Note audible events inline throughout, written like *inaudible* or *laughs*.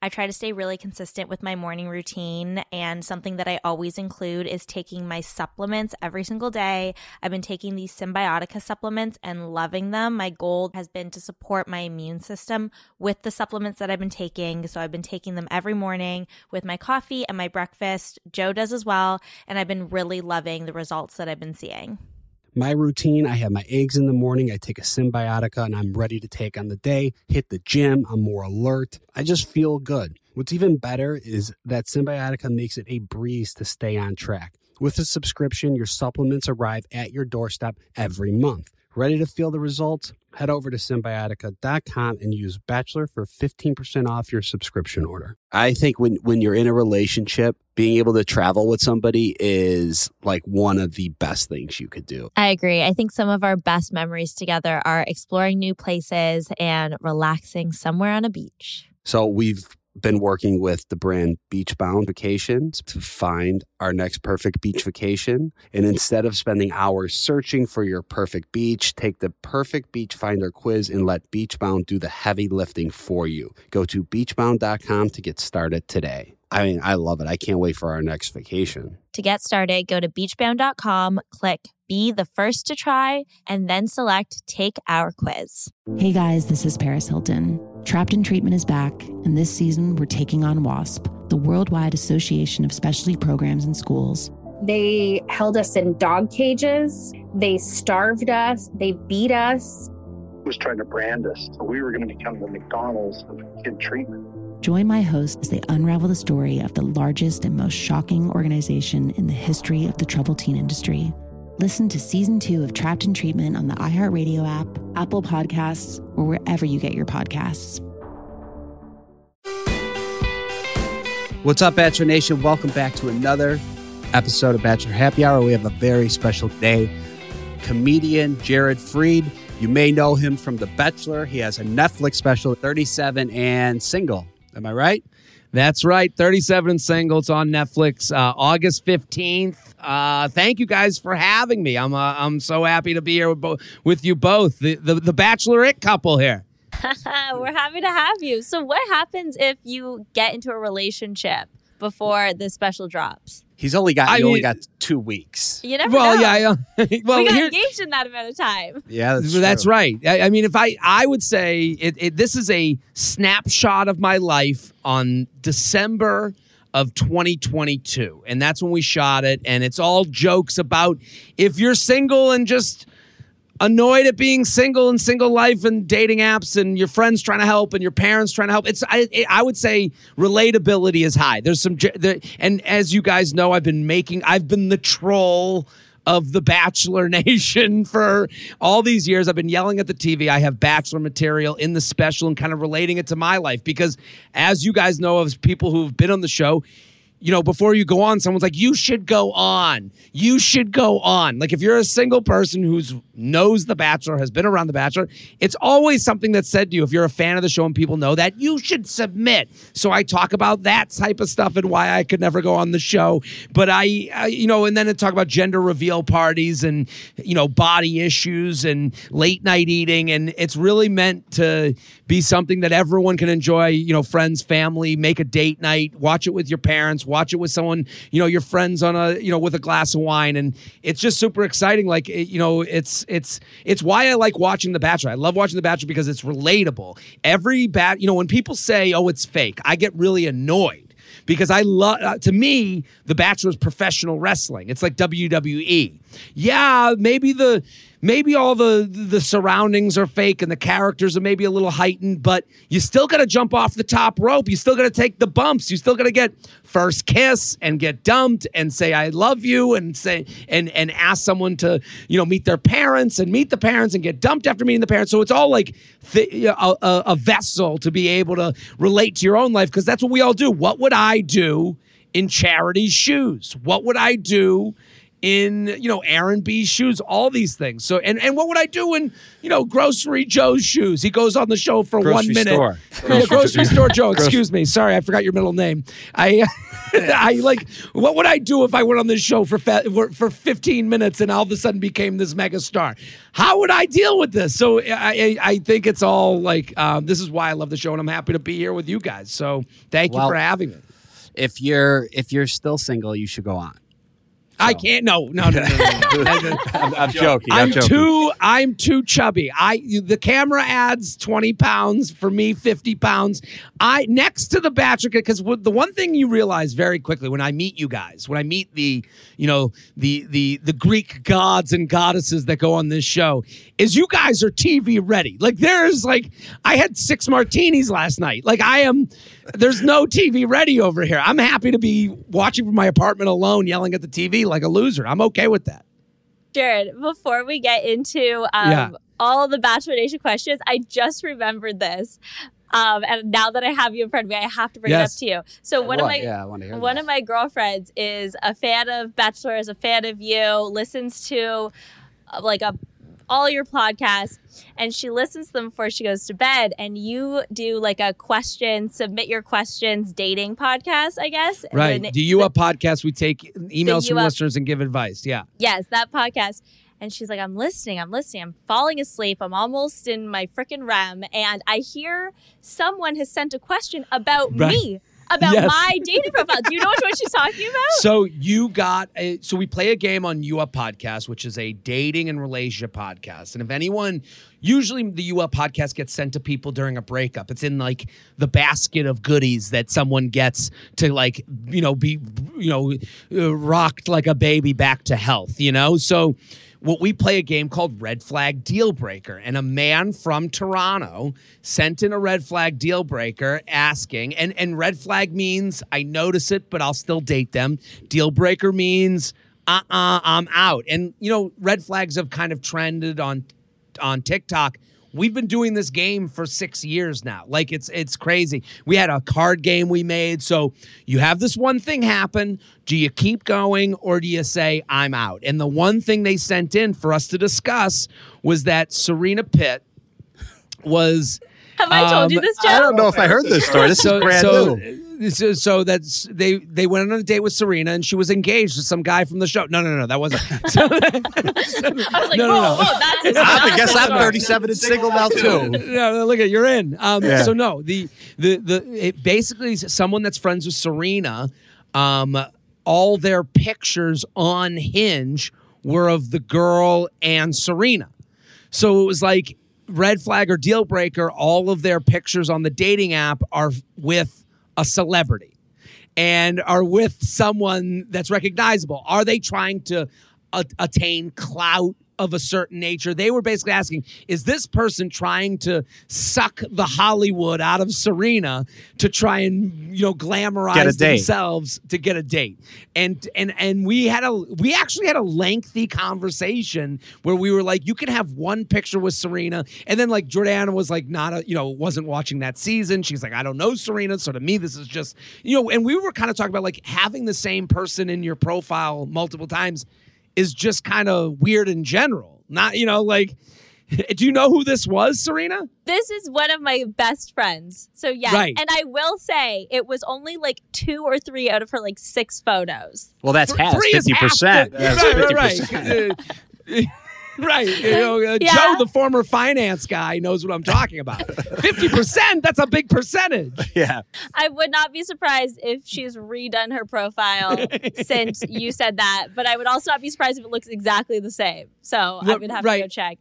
I try to stay really consistent with my morning routine, and something that I always include is taking my supplements every single day. I've been taking these Cymbiotika supplements and loving them. My goal has been to support my immune system with the supplements that I've been taking. So I've been taking them every morning with my coffee and my breakfast. Joe does as well, and I've been really loving the results that I've been seeing my routine I have my eggs in the morning, I take a Cymbiotika, and I'm ready to take on the day, hit the gym, I'm more alert. I just feel good. What's even better is that Cymbiotika makes it a breeze to stay on track. With a subscription, your supplements arrive at your doorstep every month. Ready to feel the results? Head over to cymbiotika.com and use Bachelor for 15% off your subscription order. I think when, when you're in a relationship, being able to travel with somebody is like one of the best things you could do. I agree. I think some of our best memories together are exploring new places and relaxing somewhere on a beach. So we've been working with the brand Beachbound Vacations to find our next perfect beach vacation. And instead of spending hours searching for your perfect beach, take the perfect beach finder quiz and let Beachbound do the heavy lifting for you. Go to beachbound.com to get started today. I mean, I love it. I can't wait for our next vacation. To get started, go to beachbound.com, click be the first to try, and then select Take Our Quiz. Hey guys, this is Paris Hilton. Trapped in Treatment is back, and this season we're taking on WASP, the Worldwide Association of Specialty Programs and Schools. They held us in dog cages, they starved us, they beat us. Was trying to brand us. So we were going to become the McDonald's of kid treatment. Join my host as they unravel the story of the largest and most shocking organization in the history of the troubled teen industry. Listen to season two of Trapped in Treatment on the iHeartRadio app, Apple Podcasts, or wherever you get your podcasts. What's up, Bachelor Nation? Welcome back to another episode of Bachelor Happy Hour. We have a very special day. Comedian Jared Freid. You may know him from The Bachelor. He has a Netflix special, 37 and Single. Am I right? That's right. 37 Singles on Netflix uh, August 15th. Uh, thank you guys for having me. I'm uh, I'm so happy to be here with, bo- with you both, the, the, the bachelorette couple here. *laughs* We're happy to have you. So, what happens if you get into a relationship before the special drops? He's only got. I he mean, only got two weeks. You never well, know. yeah. I, *laughs* well, we got here, engaged in that amount of time. Yeah, that's, that's right. I, I, mean, if I, I would say it, it, this is a snapshot of my life on December of 2022, and that's when we shot it. And it's all jokes about if you're single and just annoyed at being single and single life and dating apps and your friends trying to help and your parents trying to help. It's I, I would say relatability is high. There's some and as you guys know, I've been making I've been the troll of the Bachelor *laughs* Nation for all these years. I've been yelling at the TV. I have Bachelor material in the special and kind of relating it to my life because, as you guys know, as people who've been on the show, you know, before you go on, someone's like, you should go on. You should go on. Like if you're a single person who's knows The Bachelor, has been around The Bachelor, it's always something that's said to you. If you're a fan of the show and people know that, you should submit. So I talk about that type of stuff and why I could never go on the show. But I, I you know, and then I talk about gender reveal parties and, you know, body issues and late night eating. And it's really meant to be something that everyone can enjoy, you know, friends, family, make a date night, watch it with your parents, watch it with someone, you know, your friends on a, you know, with a glass of wine. And it's just super exciting. Like, you know, it's, it's it's why I like watching The Bachelor. I love watching The Bachelor because it's relatable. Every bat, you know, when people say, "Oh, it's fake," I get really annoyed because I love. Uh, to me, The Bachelor is professional wrestling. It's like WWE. Yeah, maybe the maybe all the the surroundings are fake and the characters are maybe a little heightened, but you still got to jump off the top rope. You still got to take the bumps. You still got to get first kiss and get dumped and say I love you and say and and ask someone to you know meet their parents and meet the parents and get dumped after meeting the parents. So it's all like th- a, a, a vessel to be able to relate to your own life because that's what we all do. What would I do? in Charity's shoes? What would I do in you know Aaron B's shoes? All these things. So and and what would I do in you know Grocery Joe's shoes? He goes on the show for one minute. store. *laughs* Yeah, grocery store Joe. Excuse me. Sorry, I forgot your middle name. I. *laughs* I like. What would I do if I went on this show for for 15 minutes and all of a sudden became this mega star? How would I deal with this? So I, I, I think it's all like um, this is why I love the show and I'm happy to be here with you guys. So thank you for having me. If you're if you're still single, you should go on. I can't. No, no, no, no, no. no. *laughs* I'm, I'm joking. I'm, I'm joking. too. I'm too chubby. I the camera adds twenty pounds for me, fifty pounds. I next to the bachelor because the one thing you realize very quickly when I meet you guys, when I meet the you know the the the Greek gods and goddesses that go on this show, is you guys are TV ready. Like there's like I had six martinis last night. Like I am. There's no TV ready over here. I'm happy to be watching from my apartment alone, yelling at the TV like a loser. I'm okay with that. Jared, before we get into um, Yeah. all the Bachelor Nation questions, I just remembered this. Um, and now that I have you in front of me, I have to bring Yes. it up to you. So one of my yeah, I want to hear one that. of my girlfriends is a fan of Bachelor, is a fan of you, listens to uh, like a all your podcasts, and she listens to them before she goes to bed. And you do like a question, submit your questions, dating podcast, I guess. Right. The- Do you a podcast? We take emails from Up- listeners and give advice. Yeah. Yes, that podcast. And she's like, I'm listening, I'm listening, I'm falling asleep, I'm almost in my freaking REM. And I hear someone has sent a question about Right. me, about Yes. my dating profile. Do you know what she's talking about? So you got a so we play a game on You Up podcast, which is a dating and relationship podcast. And if anyone usually the You Up podcast gets sent to people during a breakup. It's in like the basket of goodies that someone gets to like, you know, be you know, uh, rocked like a baby back to health, you know? So what we play a game called Red Flag Deal Breaker. And a man from Toronto sent in a red flag deal breaker asking, and, and red flag means I notice it, but I'll still date them. Deal breaker means uh uh-uh, I'm out. And you know, red flags have kind of trended on on TikTok. We've been doing this game for six years now. Like it's it's crazy. We had a card game we made. So you have this one thing happen. Do you keep going or do you say I'm out? And the one thing they sent in for us to discuss was that Serena Pitt was Have I told you Um, this, I don't know if I heard this story. This is brand so, new. So, so that's they they went on a date with Serena and she was engaged to some guy from the show. No, no, no, that wasn't. *laughs* So- *laughs* I was like, No, no, whoa, no. whoa, that's I guess I'm 37 and single now too. no, no, look at you're in. Um, Yeah. So no, the the the it basically someone that's friends with Serena. Um, all their pictures on Hinge were of the girl and Serena. So it was like red flag or deal breaker. All of their pictures on the dating app are with a celebrity and are with someone that's recognizable. Are they trying to a- attain clout of a certain nature? They were basically asking, is this person trying to suck the Hollywood out of Serena to try and you know glamorize Get a date. themselves to get a date? And and and we had a we actually had a lengthy conversation where we were like, you can have one picture with Serena, and then like Jordana was like not a you know wasn't watching that season. She's like, I don't know Serena, so to me this is just you know. And we were kind of talking about like having the same person in your profile multiple times is just kind of weird in general. Not you know like. *laughs* Do you know who this was, Serena? This is one of my best friends. So yes, Right. and I will say it was only like two or three out of her like six photos. Well, that's Th- half, three is half 50%. the- That's right, right, 50%. right. *laughs* Right, you know, uh, Yeah. Joe, the former finance guy, knows what I'm talking about. *laughs* Fifty percent—that's a big percentage. *laughs* Yeah. I would not be surprised if she's redone her profile *laughs* since you said that, but I would also not be surprised if it looks exactly the same. So I Right, would have right. to go check.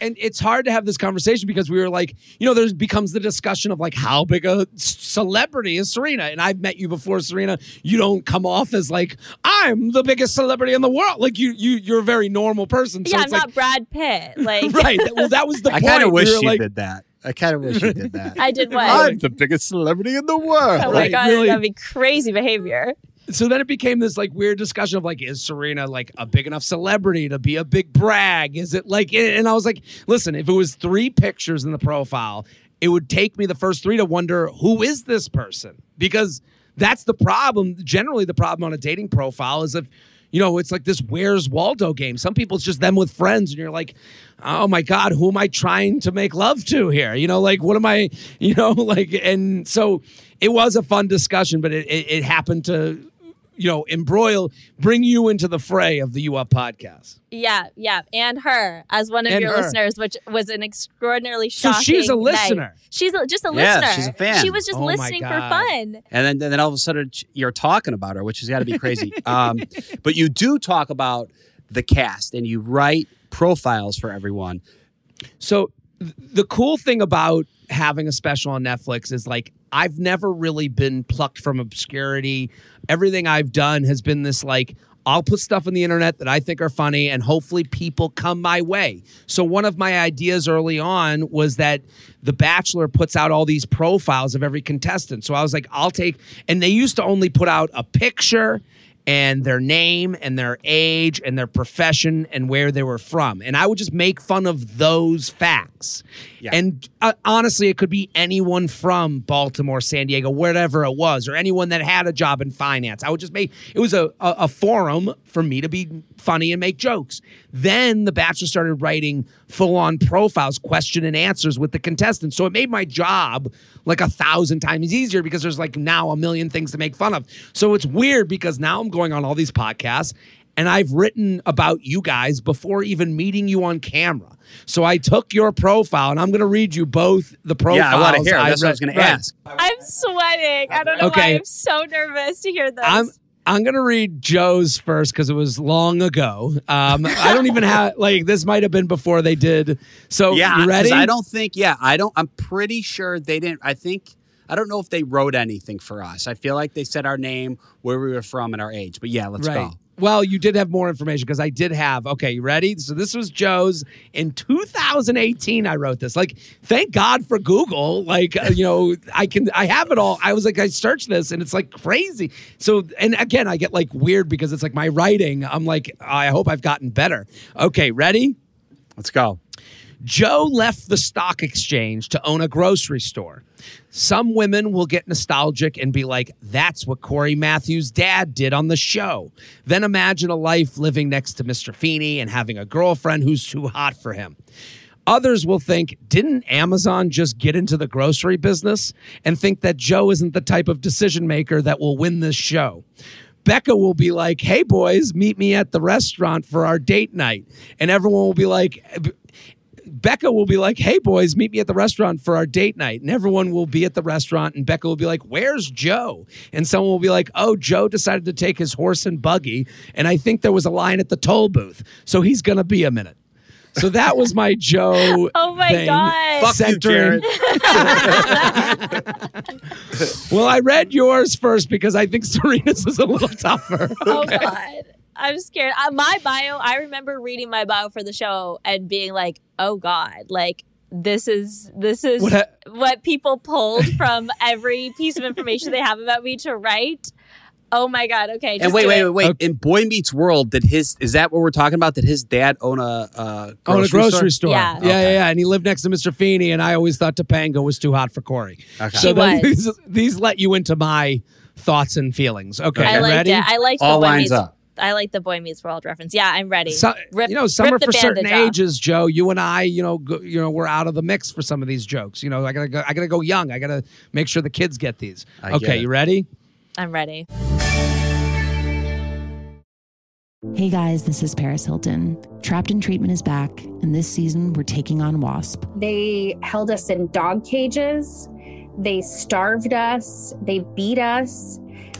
And it's hard to have this conversation because we were like, you know, there becomes the discussion of like how big a celebrity is Serena, and I've met you before, Serena. You don't come off as like I'm the biggest celebrity in the world. Like you, you, you're a very normal person. So yeah, I'm like, not Brad Pitt. *laughs* Like right. Well, that was the point. I kind of wish were she like, did that. I kind of wish she did that. *laughs* I did *laughs* what? I'm the biggest celebrity in the world. oh my Right, god, really. that'd be crazy behavior. So then it became this like weird discussion of like, is Serena like a big enough celebrity to be a big brag? Is it like, and I was like, listen, if it was three pictures in the profile, it would take me the first three to wonder who is this person because that's the problem. Generally, the problem on a dating profile is if you know it's like this Where's Waldo game. Some people it's just them with friends, and you're like, oh my god, who am I trying to make love to here? You know, like what am I? You know, *laughs* like and so it was a fun discussion, but it it, it happened to you know embroil bring you into the fray of the U Up podcast. Yeah, yeah, and her as one of And your her. listeners, which was an extraordinarily shocking. So shocking. she's a night. listener. She's a, just a Yeah, listener. she's a fan. She was just Oh listening for fun. And then, then all of a sudden you're talking about her, which has got to be crazy. *laughs* um, but you do talk about the cast and you write profiles for everyone. So th- the cool thing about having a special on Netflix is like I've never really been plucked from obscurity. Everything I've done has been this like I'll put stuff on the internet that I think are funny and hopefully people come my way. So one of my ideas early on was that The Bachelor puts out all these profiles of every contestant. So I was like I'll take and they used to only put out a picture and their name and their age and their profession and where they were from. And I would just make fun of those facts. Yeah. And uh, honestly, it could be anyone from Baltimore, San Diego, wherever it was, or anyone that had a job in finance. I would just make it was a, a, a forum for me to be funny and make jokes. Then The Bachelor started writing full on profiles, question and answers with the contestants. So it made my job like a thousand times easier because there's like now a million things to make fun of. So it's weird because now I'm going on all these podcasts and I've written about you guys before even meeting you on camera. So I took your profile and I'm going to read you both the profiles. yeah, I want to hear. That's what I was read- going to ask. I'm sweating. I don't know Okay. why I'm so nervous to hear this. I'm I'm gonna read Joe's first because it was long ago. Um, I don't even have *laughs* like this might have been before they did. So yeah, you 'cause ready? I don't think. Yeah, I don't. I'm pretty sure they didn't. I think. I don't know if they wrote anything for us. I feel like they said our name, where we were from, and our age. But yeah, let's right. go. Well, you did have more information because I did have. Okay, you ready? So this was Joe's in 2018. I wrote this. Like, thank God for Google. Like, uh, you know, I can. I have it all. I was like, I searched this, and it's like crazy. So, and again, I get like weird because it's like my writing. I'm like, I hope I've gotten better. Okay, ready? Let's go. Joe left the stock exchange to own a grocery store. Some women will get nostalgic and be like, that's what Cory Matthews' dad did on the show. Then imagine a life living next to Mr. Feeney and having a girlfriend who's too hot for him. Others will think, didn't Amazon just get into the grocery business? And think that Joe isn't the type of decision maker that will win this show. Becca will be like, hey, boys, meet me at the restaurant for our date night. And everyone will be like, Becca will be like, hey, boys, meet me at the restaurant for our date night. And everyone will be at the restaurant, and Becca will be like, where's Joe? And someone will be like, oh, Joe decided to take his horse and buggy. And I think there was a line at the toll booth. So he's going to be a minute. So that was my *laughs* Joe. oh my thing. god. Fuck you, Centering- Jared. *laughs* Well, I read yours first because I think Serena's is a little tougher. Oh god. I'm scared. Uh, my bio, I remember reading my bio for the show and being like, "Oh god, like this is this is What ha- what people pulled from every piece of information they have about me to write." Oh my god. Okay. and just wait, do wait, wait, wait. In Boy Meets World, did his is that what we're talking about? Did his dad own a uh, grocery Own a grocery store. Yeah. Yeah, yeah, Okay. yeah. And he lived next to Mr. Feeney, and I always thought Topanga was too hot for Cory. Okay. So She was. these, these let you into my thoughts and feelings. Okay, I liked ready? it. I liked All the lines meets, up. I like the Boy Meets World reference. Yeah, I'm ready. So, Rip- you know, some rip are the for certain bandage off. ages, Joe. You and I, you know, go, you know, we're out of the mix for some of these jokes. You know, I gotta go. I gotta go young. I gotta make sure the kids get these. I okay, it. you ready? I'm ready. Hey guys, this is Paris Hilton. Trapped in Treatment is back, and this season we're taking on WASP. They held us in dog cages. They starved us. They beat us.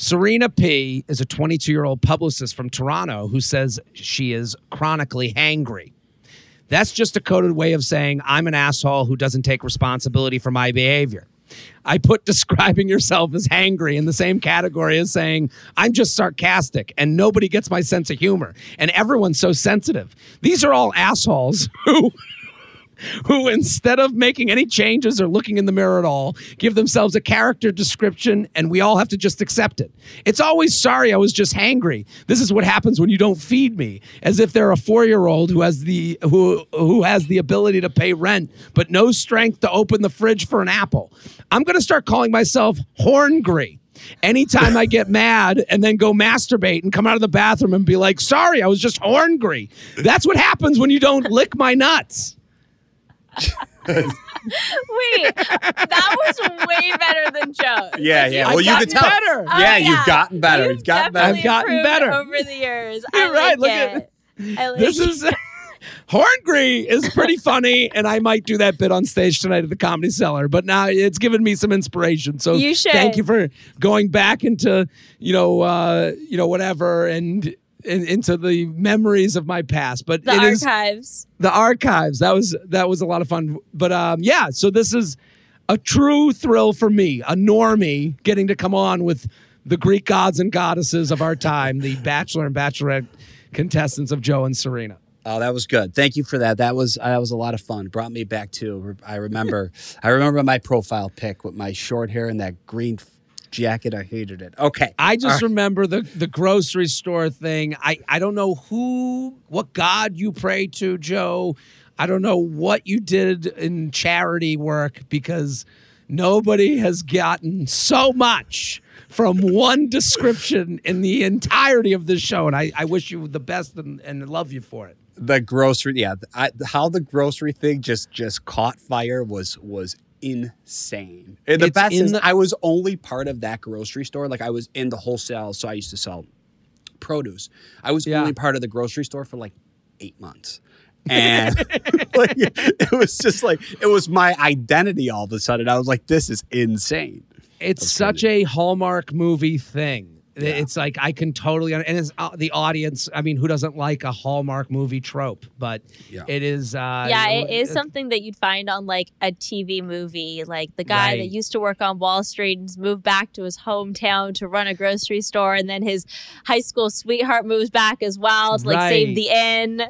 Serena P is a 22 year old publicist from Toronto who says she is chronically hangry. That's just a coded way of saying I'm an asshole who doesn't take responsibility for my behavior. I put *laughs* describing yourself as hangry in the same category as saying I'm just sarcastic and nobody gets my sense of humor and everyone's so sensitive. These are all assholes *laughs* who who, instead of making any changes or looking in the mirror at all, give themselves a character description and we all have to just accept it. It's always sorry, I was just hangry. This is what happens when you don't feed me, as if they're a four year old who has the who who has the ability to pay rent, but no strength to open the fridge for an apple. I'm gonna start calling myself horngry. Anytime I get mad and then go masturbate and come out of the bathroom and be like, sorry, I was just horngry. That's what happens when you don't lick my nuts. Wait, that was way better than Joe. Yeah, yeah. I've Well, you can gotten tell. better. Oh, yeah, yeah. you've gotten better. You've, gotten better. I've gotten improved better. over the years. *laughs* You're I right, like look at- it. I like This it. is *laughs* Horngry is pretty funny, and I might do that bit on stage tonight at the Comedy Cellar. But now it's given me some inspiration. So You should. thank you for going back into you know uh, you know whatever and. In- into the memories of my past, but the it is archives. the archives. That was that was a lot of fun. But um, yeah, so this is a true thrill for me, a normie, getting to come on with the Greek gods and goddesses of our time, the Bachelor and Bachelorette contestants of Joe and Serena. Oh, that was good. Thank you for that. That was uh, that was a lot of fun. Brought me back to. I remember. I remember my profile pic with my short hair and that green f- jacket. I hated it. Okay. I just All right. remember the the grocery store thing. I I don't know who what god you pray to, Joe. I don't know what you did in charity work because nobody has gotten so much from one description in the entirety of this show. And I, I wish you the best and, and love you for it. the grocery. Yeah, I, how the grocery thing just just caught fire was was insane. And the It's best is the- I was only part of that grocery store. Like I was in the wholesale, so I used to sell produce. I was Yeah. only part of the grocery store for like eight months. And *laughs* like, it was just like it was my identity all of a sudden. I was like, this is insane. It's such a Hallmark movie thing. It's like I can totally and it's uh, the audience. I mean, who doesn't like a Hallmark movie trope? But Yeah. it is. Uh, yeah, it is something that you'd find on like a TV movie. Like the guy that used to work on Wall Street and moved back to his hometown to run a grocery store, and then his high school sweetheart moves back as well to like Right. save the inn.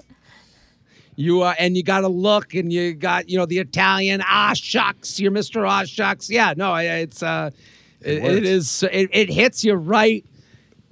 You uh, and you got to look, and you got you know the Italian. Ah, shucks, you're Mister Ah, shucks. Yeah, no, it's uh, it, works. it is. It, it hits you right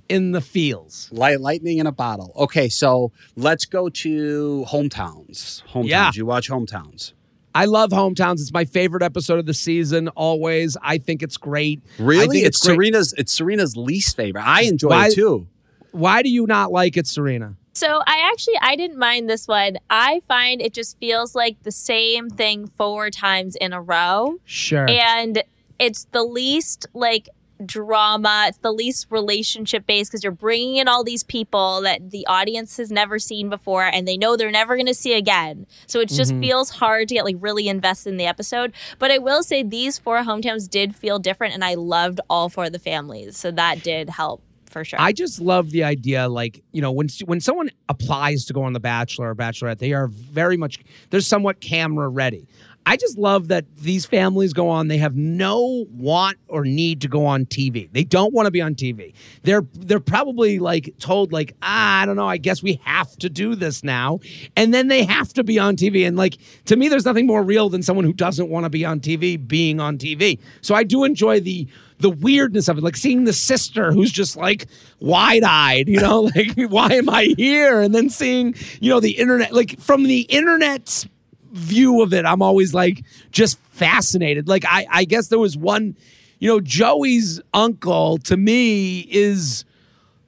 in the fields. Light lightning in a bottle. Okay, so let's go to hometowns. Hometowns. Yeah. You watch hometowns. I love Hometowns. It's my favorite episode of the season. Always, I think it's great. I Really? think It's, great. Serena's. It's Serena's least favorite. I enjoy Why- it too. Why do you not like it, Serena? So I actually I didn't mind this one. I find it just feels like the same thing four times in a row. Sure. And it's the least like drama. It's the least relationship based because you're bringing in all these people that the audience has never seen before and they know they're never going to see again. So it just Mhm. feels hard to get like really invested in the episode. But I will say these four hometowns did feel different and I loved all four of the families. So that did help for sure. I just love the idea, like you know, when when someone applies to go on The Bachelor or Bachelorette, they are very much they're somewhat camera ready. I just love that these families go on. They have no want or need to go on TV. They don't want to be on TV. They're they're probably like told like ah, I don't know. I guess we have to do this now, and then they have to be on TV. And like to me, there's nothing more real than someone who doesn't want to be on TV being on TV. So I do enjoy the the weirdness of it, like seeing the sister who's just like wide eyed, you know, *laughs* like why am I here? And then seeing, you know, the internet, like from the internet's view of it, I'm always like just fascinated. Like I, I guess there was one, you know, Joey's uncle to me is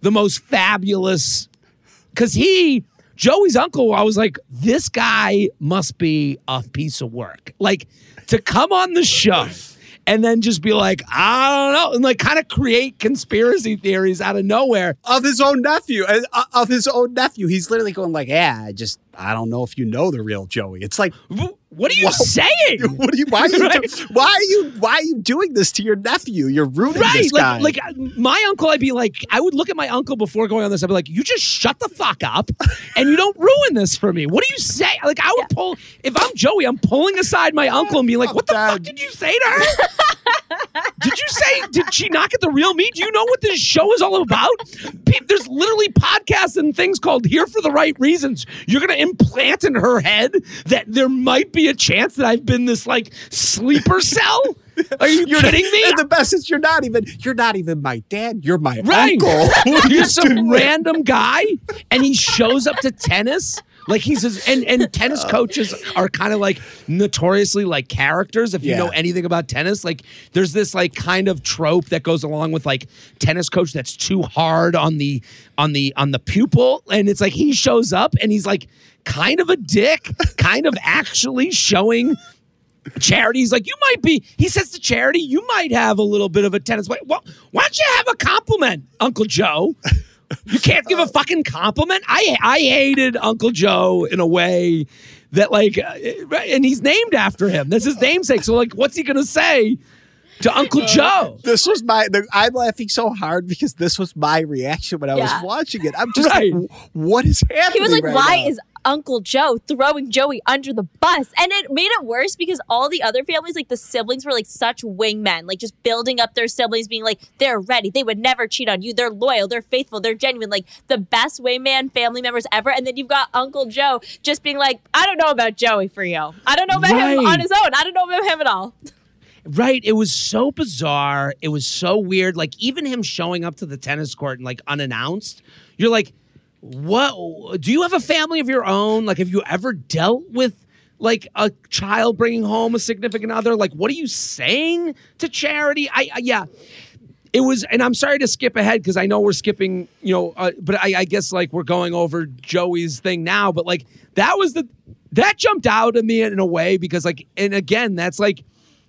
the most fabulous because he Joey's uncle, I was like, this guy must be a piece of work. Like to come on the show and then just be like, I don't know, and like kind of create conspiracy theories out of nowhere. Of his own nephew, uh, of his own nephew, he's literally going like, "Yeah, I just I don't know if you know the real Joey." It's like, what are you Whoa. saying? *laughs* What are you? Why are you? Right. do- why are you? Why are you doing this to your nephew? You're ruining Right, this guy. like, like my uncle, I'd be like, I would look at my uncle before going on this. I'd be like, you just shut the fuck up, and you don't ruin this for me. What do you say? Like, I would pull if I'm Joey, I'm pulling aside my uncle and being like, oh, what the fuck did you say to her? did you say? Did she not get the real me? Do you know what this show is all about? There's literally podcasts and things called "Here for the Right Reasons." You're gonna implant in her head that there might be a chance that I've been this like sleeper cell. Are you *laughs* You're kidding me? The best is you're not even. You're not even my dad. You're my Right. uncle. You *laughs* You're *laughs* some random guy, and he shows up to tennis. Like he's his, and and *laughs* tennis oh. coaches are kind of like notoriously like characters. If you Yeah. know anything about tennis, like there's this like kind of trope that goes along with like tennis coach that's too hard on the on the on the pupil, and it's like he shows up and he's like kind of a dick, kind of actually showing Charity's like, you might be, he says to Charity, you might have a little bit of a tennis. Well, why don't you have a compliment, Uncle Joe? You can't give a fucking compliment. I I hated Uncle Joe in a way that like, uh, and he's named after him. That's his namesake. So like, what's he gonna say to Uncle Joe? This was my. The, I'm laughing so hard because this was my reaction when I Yeah. was watching it. I'm just Right. like, what is happening? He was like, right "Why now?" is Uncle Joe throwing Joey under the bus?" And it made it worse because all the other families, like the siblings, were like such wingmen, like just building up their siblings, being like, "They're ready. They would never cheat on you. They're loyal. They're faithful. They're genuine. Like the best wingman family members ever." And then you've got Uncle Joe just being like, "I don't know about Joey for you. I don't know about him on his own. I don't know about him at all. *laughs* Right. It was so bizarre. It was so weird. Like even him showing up to the tennis court and like unannounced, you're like, what? Do you have a family of your own? Like, have you ever dealt with like a child bringing home a significant other? Like, what are you saying to charity? I, I yeah. It was, and I'm sorry to skip ahead because I know we're skipping, you know, uh, but I, I guess like we're going over Joey's thing now. But like that was the that jumped out at me in a way because like, and again, that's like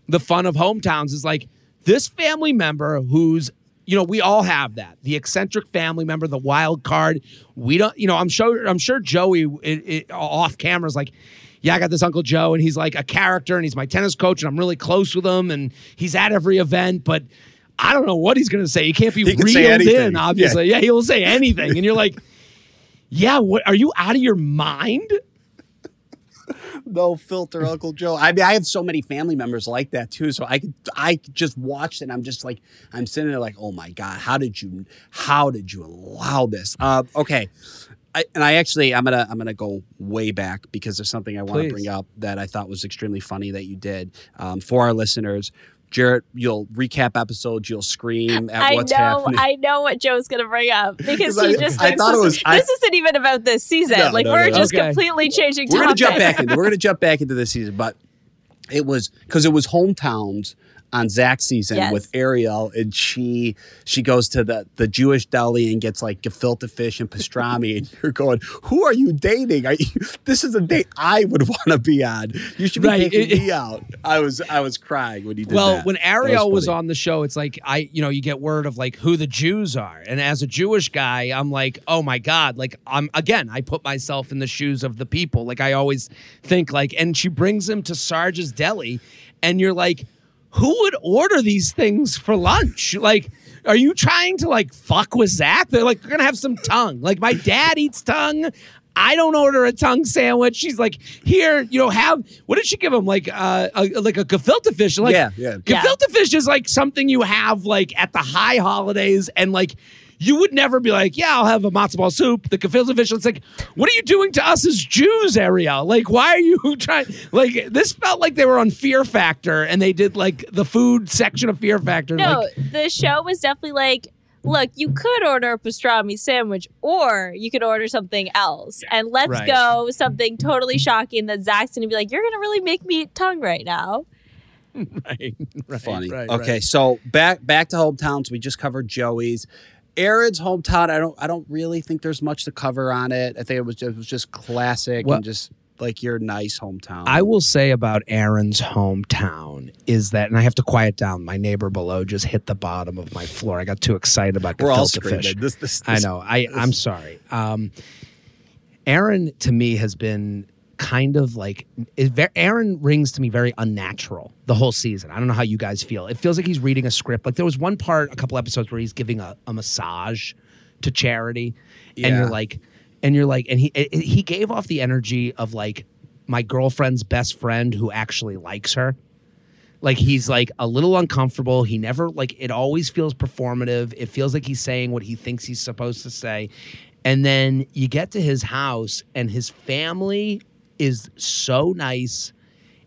the fun of hometowns is like this family member who's you know we all have that. The eccentric family member the wild card. We don't you know i'm sure i'm sure joey it, it, off camera is like yeah i got this uncle joe and he's like a character and he's my tennis coach and i'm really close with him and he's at every event but i don't know what he's going to say. He can't be He can reeled in obviously. Yeah. he'll say anything and you're like *laughs* yeah what are you out of your mind no filter, Uncle Joe. I mean, I have so many family members like that too. So I could, I just watched and I'm just like, I'm sitting there like, oh my god, how did you, how did you allow this? Uh, okay, I, and I actually, I'm gonna, I'm gonna go way back because there's something I want to bring up that I thought was extremely funny that you did um, for our listeners. Jared, you'll recap episodes, you'll scream at I what's know, happening. I know what Joe's gonna bring up because I- he just I thought it this, was- is- I- this isn't even about this season. No, like no, we're no, just Okay. completely changing. we're gonna jump back into we're gonna jump back into this season, but it was because it was hometowns on Zach's season Yes. with Ariel, and she she goes to the the Jewish deli and gets like gefilte fish and pastrami, and *laughs* you're going, "Who are you dating? Are you, *laughs* this is a date I would want to be on. You should be Right. taking It- me out." I was I was crying when he did well, that. when Ariel was, funny. on the show, it's like I, you know, you get word of like who the Jews are, and as a Jewish guy, I'm like, oh my god, like I'm again, I put myself in the shoes of the people. Like I always think, like, and she brings him to Sarge's Deli, and you're like, who would order these things for lunch? Like. Are you trying to like fuck with Zach? They're like, we're gonna have some tongue. Like my dad eats tongue. I don't order a tongue sandwich. She's like, here, you know, have what did she give him? Like uh, a, like a gefilte fish. Like Yeah, yeah. Yeah. Fish is like something you have like at the high holidays and like you would never be like, yeah, I'll have a matzo ball soup. The gefilte fish. It's like, what are you doing to us as Jews, Ariel? Like, why are you *laughs* trying? Like, this felt like they were on Fear Factor and they did like the food section of Fear Factor. No, Like, the show was definitely like, look, you could order a pastrami sandwich or you could order something else. And let's Right. go something totally shocking that Zach's going to be like, you're going to really make me eat tongue right now. *laughs* right, right, funny. right, okay, right. so back back to hometowns. We just covered Joey's. Aaron's hometown. I don't. I don't really think there's much to cover on it. I think it was just, it was just classic Well- and just like your nice hometown. I will say about Aaron's hometown is that, and I have to quiet down. My neighbor below just hit the bottom of my floor. I got too excited about We're all fish. This, this, I know. I I'm sorry. Um, Aaron to me has been kind of like is ve- Aaron rings to me very unnatural the whole season. I don't know how you guys feel. It feels like he's reading a script. Like there was one part, a couple episodes where he's giving a, a massage to charity, and you're like, and you're like, and he he gave off the energy of like my girlfriend's best friend who actually likes her like he's like a little uncomfortable he never like it always feels performative it feels like he's saying what he thinks he's supposed to say and then you get to his house and his family is so nice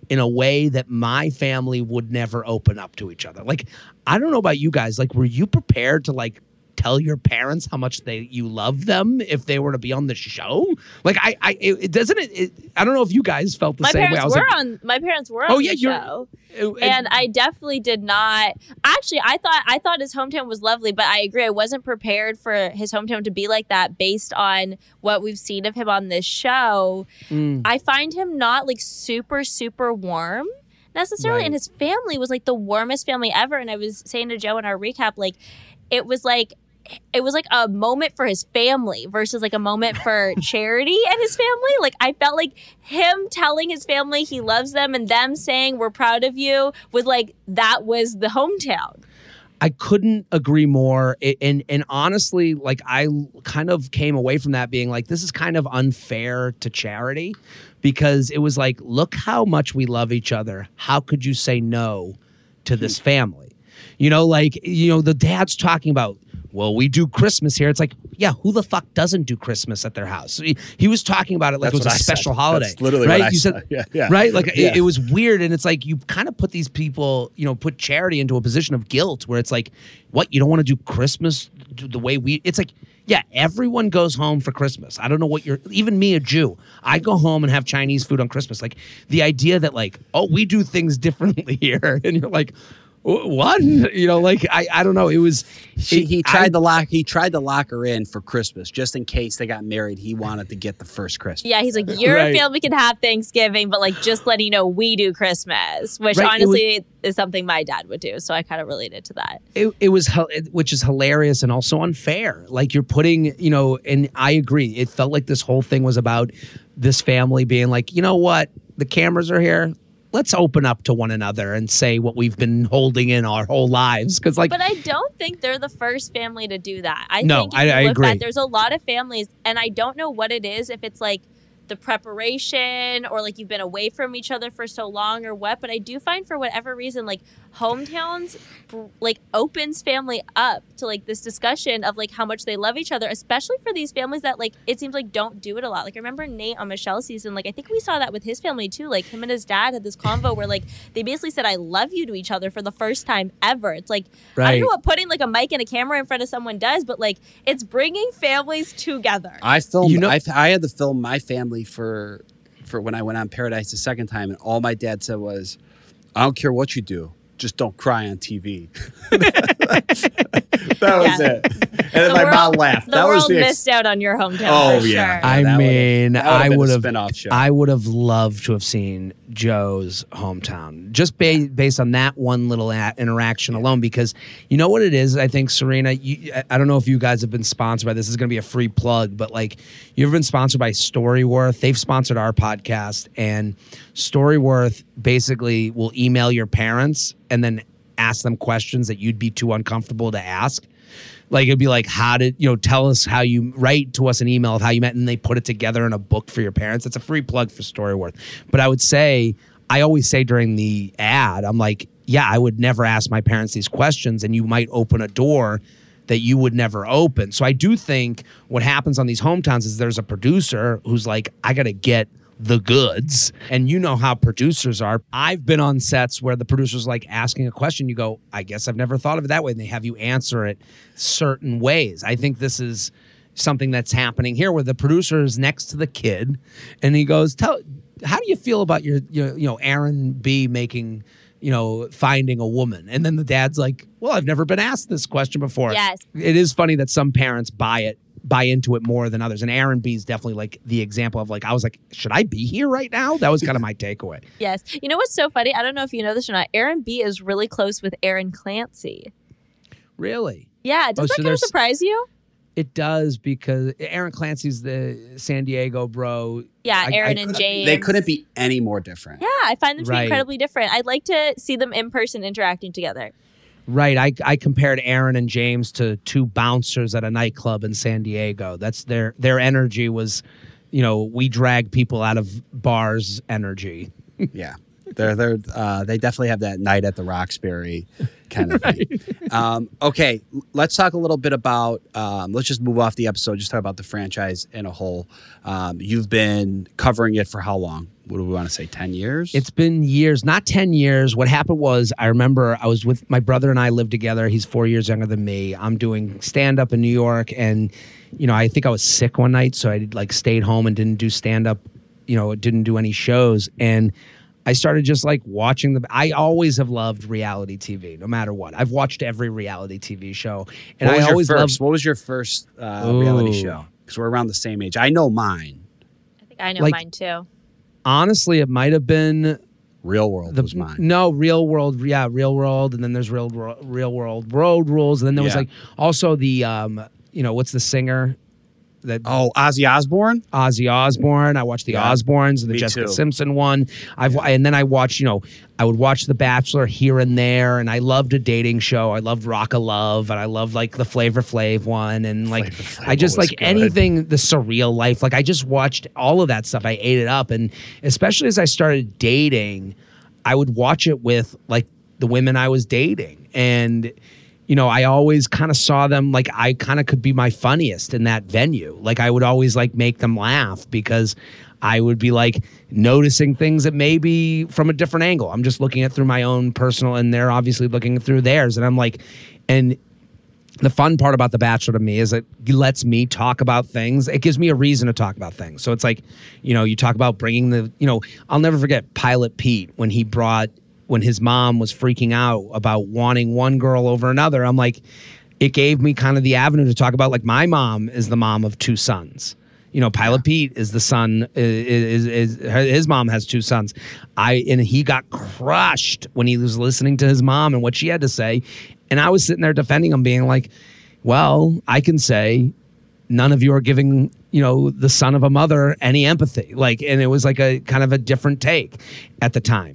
in a way that my family would never open up to each other. Like i don't know about you guys. Like were you prepared to like tell your parents how much they you love them if they were to be on the show like i i it, it doesn't it, it i don't know if you guys felt the my same way I was were like, on my parents were Oh, on yeah, the you're- show. it- and I definitely did not. Actually, I thought I thought his hometown was lovely, but I agree. I wasn't prepared for his hometown to be like that based on what we've seen of him on this show. Mm. I find him not like super super warm necessarily, Right. and his family was like the warmest family ever. And I was saying to Joe in our recap, like it was like. It was like a moment for his family versus like a moment for *laughs* charity and his family. Like I felt like him telling his family he loves them and them saying we're proud of you was like that was the hometown. I couldn't agree more. I- And and honestly, like I kind of came away from that being like, this is kind of unfair to charity because it was like, look how much we love each other. How could you say no to this *laughs* family? You know, like, you know, the dad's talking about, well, we do Christmas here. It's like, yeah, who the fuck doesn't do Christmas at their house? He, he was talking about it like That's it was a I said. special holiday. That's literally right? what I you said. *laughs* Yeah, yeah. Right? Like it- Yeah. it was weird and it's like you kind of put these people you know put charity into a position of guilt where it's like what you don't want to do christmas the way we it's like yeah everyone goes home for christmas i don't know what you're even me a jew i go home and have chinese food on christmas like the idea that like oh we do things *laughs* differently here and you're like "Wh- what you know like i i don't know it was She, it- he I- tried to lock. He tried to lock her in for Christmas, just in case they got married. He wanted to get the first Christmas. Yeah, he's like, *laughs* your Right. family can have Thanksgiving, but like just letting you know we do Christmas, which Right, it was- honestly is something my dad would do. So I kind of related to that. it, it was which is hilarious and also unfair like you're putting you know and i agree it felt like this whole thing was about this family being like you know what the cameras are here let's open up to one another and say what we've been holding in our whole lives because like but I don't think they're the first family to do that. I No, think I- I agree. Back, there's a lot of families, and I don't know what it is. If it's like the preparation or like you've been away from each other for so long or what. But I do find for whatever reason, like hometowns like opens family up to like this discussion of like how much they love each other, especially for these families that like it seems like don't do it a lot. Like I remember Nate on Michelle's season, like I think we saw that with his family too. Like him and his dad had this convo where like they basically said I love you to each other for the first time ever. It's like I don't know what putting like a mic and a camera in front of someone does, but like it's bringing families together. I filmed. You know- I, I had to film my family for for when I went on Paradise the second time, and all my dad said was, "I don't care what you do, just don't cry on TV." *laughs* that was Yeah. it. And then The my world- mom laughed. The that world was the ex- missed out on your hometown. Oh, for yeah. sure. I that mean, that would've I been would have, spin-off show. I would have loved to have seen Joe's hometown just ba- based on that one little a- interaction alone. Because you know what it is, I think Serena. You, I- I don't know if you guys have been sponsored by this. This is going to be a free plug, but like you've been sponsored by Storyworth. They've sponsored our podcast, and Storyworth basically will email your parents and then ask them questions that you'd be too uncomfortable to ask. Like it'd be like, how did you know? Tell us how you write to us an email of how you met, and they put it together in a book for your parents. It's a free plug for Storyworth. But I would say, I always say during the ad, I'm like, yeah, I would never ask my parents these questions, and you might open a door that you would never open. So I do think what happens on these hometowns is there's a producer who's like, I got to get the goods. And you know how producers are. I've been on sets where the producer's like asking a question. You go, I guess I've never thought of it that way. And they have you answer it certain ways. I think this is something that's happening here where the producer is next to the kid and he goes, Tell how do you feel about your, your you know, Aaron B making you know, finding a woman. And then the dad's like, Well, I've never been asked this question before. Yes. It is funny that some parents buy it, buy into it more than others. And Aaron B is definitely like the example of like, I was like, should I be here right now? That was kind of my takeaway. *laughs* Yes. You know what's so funny? I don't know if you know this or not. Aaron B is really close with Aaron Clancy. Really? Yeah. Oh, does Oh, that so kind of surprise you? It does because Aaron Clancy's the San Diego bro. Yeah, Aaron I and couldn't- James. They couldn't be any more different. Yeah, I find them to be incredibly different. I'd like to see them in person interacting together. Right. I, I compared Aaron and James to two bouncers at a nightclub in San Diego. That's their their energy was, you know, we drag people out of bars energy. yeah. They're they're uh, they definitely have that night at the Roxbury kind of thing. *laughs* Um, okay, let's talk a little bit about. Um, let's just move off the episode. Just talk about the franchise in a whole. Um, you've been covering it for how long? What do we want to say? Ten years? It's been years, not 10 years. What happened was, I remember I was with my brother and I lived together. He's four years younger than me. I'm doing stand up in New York. And, you know, I think I was sick one night. So I like stayed home and didn't do stand up, you know, didn't do any shows. And I started just like watching the. I always have loved reality TV, no matter what. I've watched every reality TV show. And I always first? loved. What was your first uh, reality show? Because we're around the same age. I know mine. I think I know Like- mine too. Honestly, it might have been Real World the, was mine. No, Real World, yeah, Real World, and then there's Real Wor- Real World Road Rules, and then there was like also the um, you know, what's the singer that Oh, Ozzy Osbourne. Ozzy Osbourne. I watched the Yeah, Osbournes, the me Jessica too. Simpson one. I've and then I watched, you know, I would watch The Bachelor here and there, and I loved a dating show. I loved Rock of Love, and I loved like the Flavor Flav one, and like Flavor I just like good. anything the surreal life. Like I just watched all of that stuff. I ate it up, and especially as I started dating, I would watch it with like the women I was dating, and you know, I always kind of saw them like I kind of could be my funniest in that venue. Like I would always like make them laugh because I would be like noticing things that maybe from a different angle. I'm just looking at through my own personal and they're obviously looking through theirs and I'm like and the fun part about the bachelor to me is it lets me talk about things it gives me a reason to talk about things so it's like you know you talk about bringing the you know i'll never forget pilot pete when he brought when his mom was freaking out about wanting one girl over another i'm like it gave me kind of the avenue to talk about like my mom is the mom of two sons. You know pilot pete is the son is, is, is his mom has two sons. I and he got crushed when he was listening to his mom and what she had to say. And i was sitting there defending him being like well i can say none of you are giving you know the son of a mother any empathy. Like and it was like a kind of a different take at the time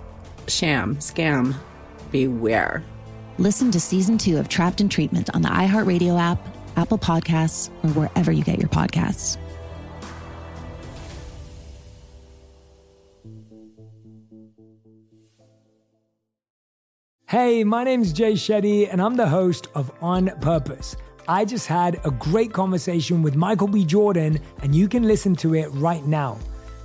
sham scam beware listen to season two of trapped in treatment on the iheartradio app apple podcasts or wherever you get your podcasts Hey, my name's Jay Shetty, and I'm the host of On Purpose. I just had a great conversation with Michael B. Jordan, and you can listen to it right now.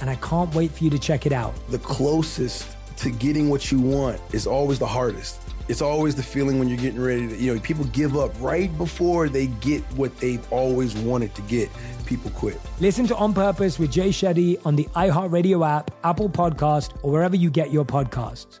and I can't wait for you to check it out. The closest to getting what you want is always the hardest. It's always the feeling when you're getting ready to, you know, people give up right before they get what they've always wanted to get people quit. Listen to On Purpose with Jay Shetty on the iHeartRadio app, Apple Podcast, or wherever you get your podcasts.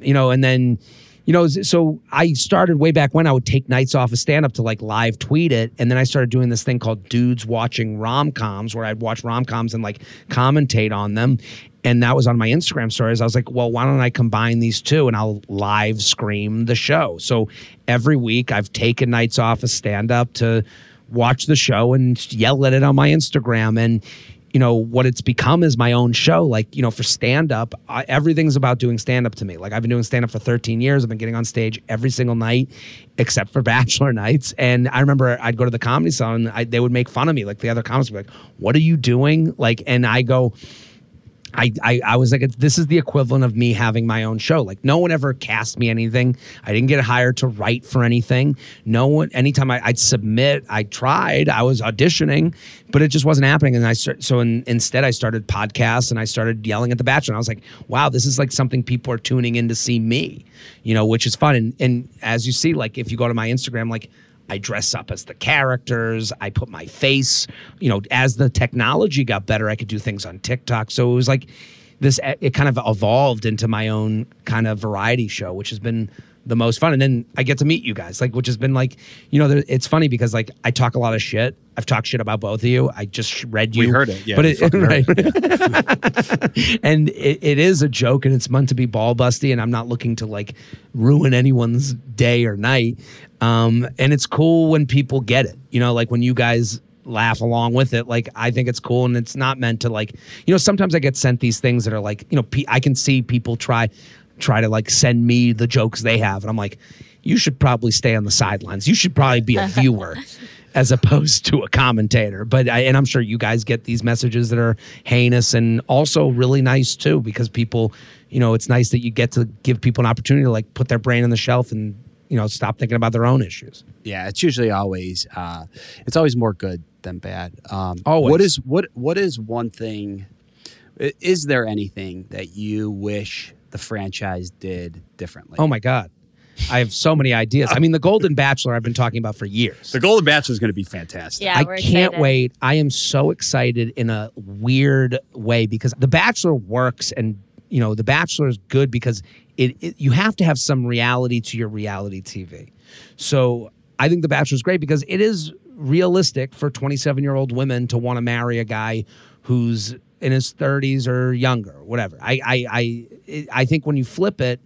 You know, and then you know, so I started way back when I would take nights off of stand up to like live tweet it. And then I started doing this thing called Dudes Watching Rom Coms, where I'd watch rom coms and like commentate on them. And that was on my Instagram stories. I was like, well, why don't I combine these two and I'll live scream the show? So every week I've taken nights off of stand up to watch the show and yell at it on my Instagram. And, you know what it's become is my own show. Like you know for stand up everything's about doing stand up to me. Like i've been doing stand up for 13 years. I've been getting on stage every single night except for *laughs* bachelor nights. And i remember i'd go to the comedy zone and they would make fun of me. Like the other comics would be like what are you doing? Like and i go I, I, I was like, this is the equivalent of me having my own show. Like, no one ever cast me anything. I didn't get hired to write for anything. No one, anytime I, would submit, I tried, I was auditioning, but it just wasn't happening. And I, started so in, instead, I started podcasts and I started yelling at the Bachelor. And I was like, wow, this is like something people are tuning in to see me, you know, which is fun. And, and as you see, like, if you go to my Instagram, like, I dress up as the characters. I put my face, you know, as the technology got better, I could do things on TikTok. So it was like this, it kind of evolved into my own kind of variety show, which has been the most fun. And then I get to meet you guys, like, which has been like, you know, it's funny because like I talk a lot of shit. I've talked shit about both of you. I just read you. We heard it, yeah. But it, right. It. *laughs* and it, it is a joke, and it's meant to be ball busty. And I'm not looking to like ruin anyone's day or night. Um, and it's cool when people get it. You know, like when you guys laugh along with it. Like I think it's cool, and it's not meant to like you know. Sometimes I get sent these things that are like you know I can see people try try to like send me the jokes they have. And I'm like, you should probably stay on the sidelines. You should probably be a *laughs* viewer as opposed to a commentator. But I, and I'm sure you guys get these messages that are heinous and also really nice too, because people, you know, it's nice that you get to give people an opportunity to like put their brain on the shelf and you know stop thinking about their own issues. Yeah, it's usually always uh, it's always more good than bad. Um, always. What is what what is one thing? Is there anything that you wish the franchise did differently? Oh my god. I have so many ideas. I mean, the Golden Bachelor I've been talking about for years. The Golden Bachelor is going to be fantastic. Yeah, I we're can't excited. wait. I am so excited in a weird way because The Bachelor works and you know, The Bachelor is good because it, it you have to have some reality to your reality TV. So, I think The Bachelor is great because it is realistic for 27-year-old women to want to marry a guy who's in his 30s or younger, whatever. I I I I think when you flip it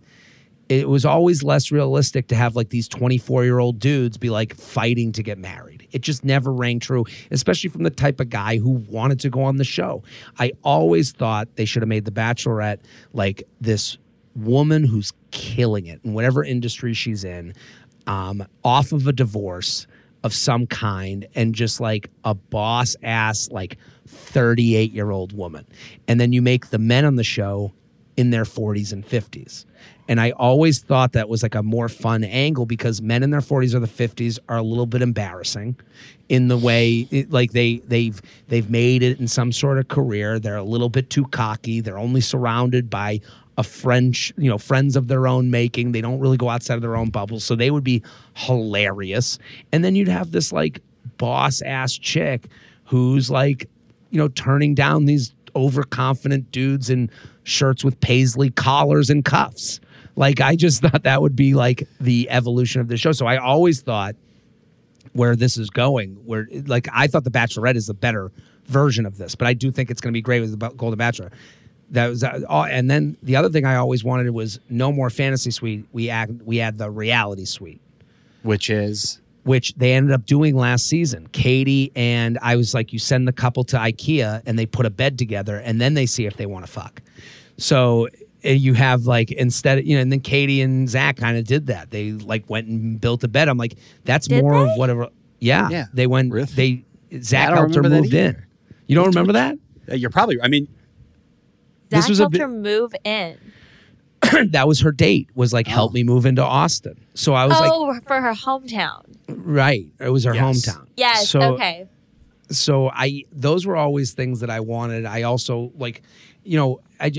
it was always less realistic to have like these 24 year old dudes be like fighting to get married. It just never rang true, especially from the type of guy who wanted to go on the show. I always thought they should have made The Bachelorette like this woman who's killing it in whatever industry she's in, um, off of a divorce of some kind, and just like a boss ass, like 38 year old woman. And then you make the men on the show in their 40s and 50s. And I always thought that was like a more fun angle because men in their 40s or the 50s are a little bit embarrassing in the way it- like they they've they've made it in some sort of career. They're a little bit too cocky. They're only surrounded by a French, you know, friends of their own making. They don't really go outside of their own bubble. So they would be hilarious. And then you'd have this like boss ass chick who's like, you know, turning down these overconfident dudes in shirts with paisley collars and cuffs. Like I just *laughs* thought that would be like the evolution of the show. So I always thought where this is going, where like I thought the Bachelorette is the better version of this, but I do think it's going to be great with the Golden Bachelor. That was, uh, and then the other thing I always wanted was no more fantasy suite. We act, we had the reality suite, which is which they ended up doing last season. Katie and I was like, you send the couple to IKEA and they put a bed together, and then they see if they want to fuck. So you have like instead, of, you know, and then Katie and Zach kind of did that. They like went and built a bed. I'm like, that's Did more they? of whatever. Yeah, Yeah. They went. They Zach I don't helped her remember that moved in. You don't remember that? Uh, You're probably. I mean, This Zach was a helped bit- her move in. *clears throat* that was her date. Was like help me move into Austin. So I was like, oh, for her hometown. right. It was her Yes. hometown. Yes. So- okay. so I those were always things that I wanted. I also like, you know, I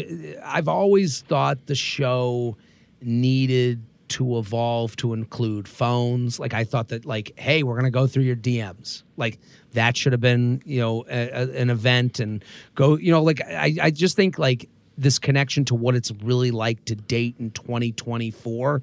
I've always thought the show needed to evolve to include phones. Like I thought that like, hey, we're gonna go through your DMs. Like that should have been you know a, a- an event and go. You know, like I I just think like this connection to what it's really like to date in 2024.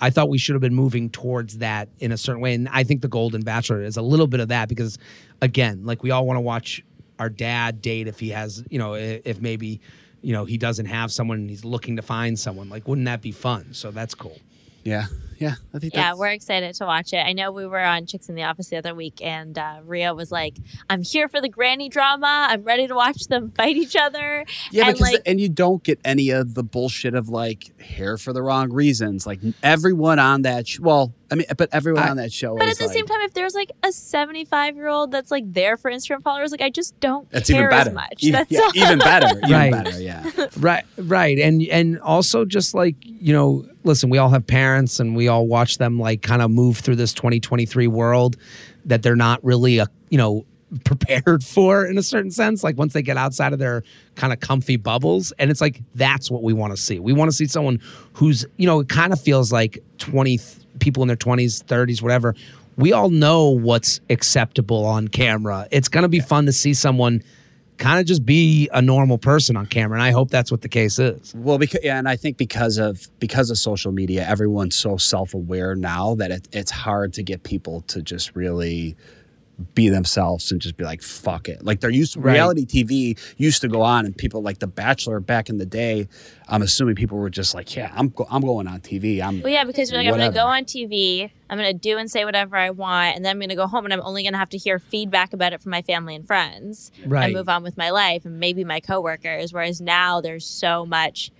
I thought we should have been moving towards that in a certain way. And I think The Golden Bachelor is a little bit of that because, again, like we all want to watch our dad date if he has, you know, i- if maybe, you know, he doesn't have someone and he's looking to find someone. Like, wouldn't that be fun? So that's cool. yeah, yeah. I think Yeah, that's, we're excited to watch it. I know we were on Chicks in the Office the other week, and uh, Ria was like, "I'm here for the granny drama. I'm ready to watch them fight each other." Yeah, and because like, and you don't get any of the bullshit of like hair for the wrong reasons. Like everyone on that, sh- well, I mean, but everyone on that show but is at the like, same time, if there's like a 75 year old that's like there for Instagram followers, like I just don't That's care even better. as much. Even- that's yeah, all. even better. Even *laughs* Right. better. Yeah. right right and and also just like you know listen we all have parents and we all watch them like kind of move through this 2023 world that they're not really a you know *laughs* prepared for in a certain sense like once they get outside of their kind of comfy bubbles and it's like that's what we want to see we want to see someone who's you know it kind of feels like 20 th- people in their 20s 30s whatever we all know what's acceptable on camera. It's going to be fun to see someone kind of just be a normal person on camera and i hope that's what the case is. Well, because yeah, and I think because of because of social media, everyone's so self aware now that it, it's hard to get people to just really be themselves and just be like fuck it. Like they're used Right. reality TV used to go on, and people like The Bachelor back in the day. I'm assuming people were just like, yeah, I'm go- I'm going on TV. I'm Well, yeah, because you're like, I'm going to go on TV, I'm going to do and say whatever I want, and then I'm going to go home and I'm only going to have to hear feedback about it from my family and friends Right. and move on with my life and maybe my coworkers. Whereas now there's so much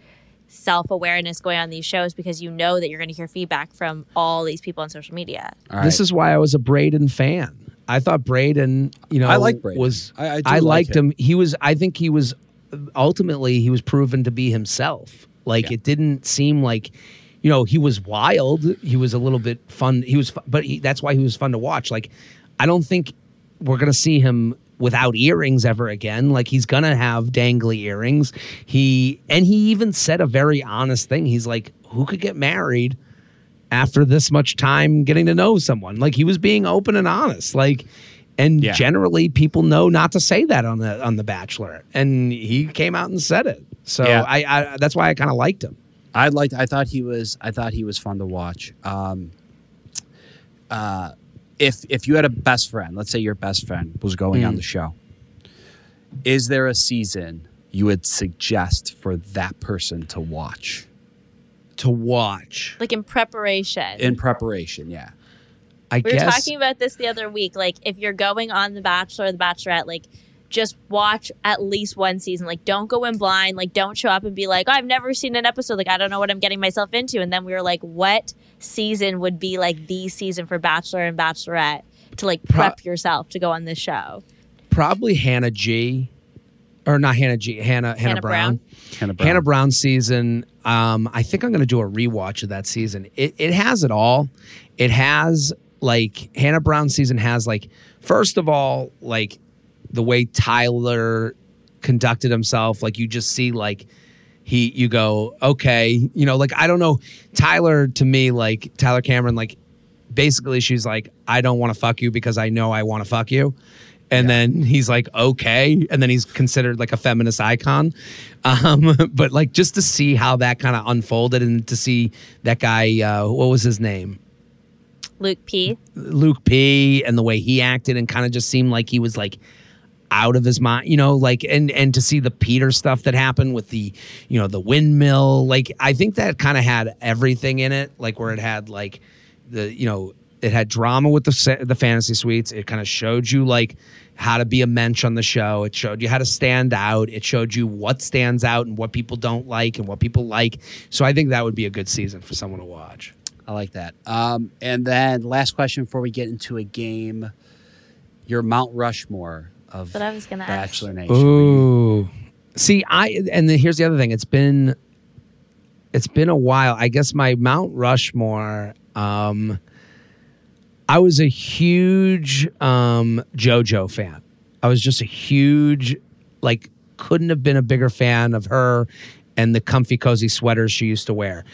self awareness going on these shows because you know that you're going to hear feedback from all these people on social media. this is why i was a brayden fan i thought brayden you know I like Brayden. was I- I like liked him. him. He was i think he was ultimately he was proven to be himself. Like it didn't seem like you know he was wild. He was a little bit fun. He was but he, that's why he was fun to watch. Like i don't think we're gonna see him without earrings ever again. Like he's gonna have dangly earrings. He and he even said a very honest thing. He's like who could get married after this much time getting to know someone. Like he was being open and honest. Like and Yeah. generally people know not to say that on the on the Bachelor. And he came out and said it. So Yeah. I, I that's why I kind of liked him. I liked. I thought he was. I thought he was fun to watch. Um, uh, if if you had a best friend, let's say your best friend was going on Mm. the show, is there a season you would suggest for that person to watch To watch. Like in preparation. in preparation? Yeah. I we were talking about this the other week. Like, if you're going on The Bachelor or The Bachelorette, like, just watch at least one season. Like, don't go in blind. Like, don't show up and be like, oh, I've never seen an episode. Like, I don't know what I'm getting myself into. And then we were like, what season would be like the season for Bachelor and Bachelorette to like prep yourself to go on this show? probably Hannah G. Or not Hannah G. Hannah Hannah, Hannah Brown. Hannah Brown. Hannah Brown season. Um, I think I'm going to do a rewatch of that season. It it has it all. It has like Hannah Brown season has like first of all like the way Tyler conducted himself. Like you just see like he you go okay you know like I don't know Tyler to me like Tyler Cameron like basically she's like I don't want to fuck you because I know I want to fuck you. And then he's like, okay. And then he's considered like a feminist icon. *laughs* Um, but like just to see how that kind of unfolded and to see that guy, uh, what was his name? Luke P. Luke P and the way he acted and kind of just seemed like he was like out of his mind, you know, like and and to see the Peter stuff that happened with the, you know, the windmill, like I think that kind of had everything in it, like where it had like the, you know, it had drama with the the fantasy suites. It kind of showed you like how to be a mensch on the show. It showed you how to stand out. It showed you what stands out and what people don't like and what people like. So I think that would be a good season for someone to watch. I like that. Um, and then last question before we get into a game, your Mount Rushmore of But I was gonna ask. Bachelor Nation. Ooh. See, I and then here's the other thing. It's been it's been a while. I guess my Mount Rushmore, um I was a huge um JoJo fan. I was just a huge like couldn't have been a bigger fan of her and the comfy cozy sweaters she used to wear.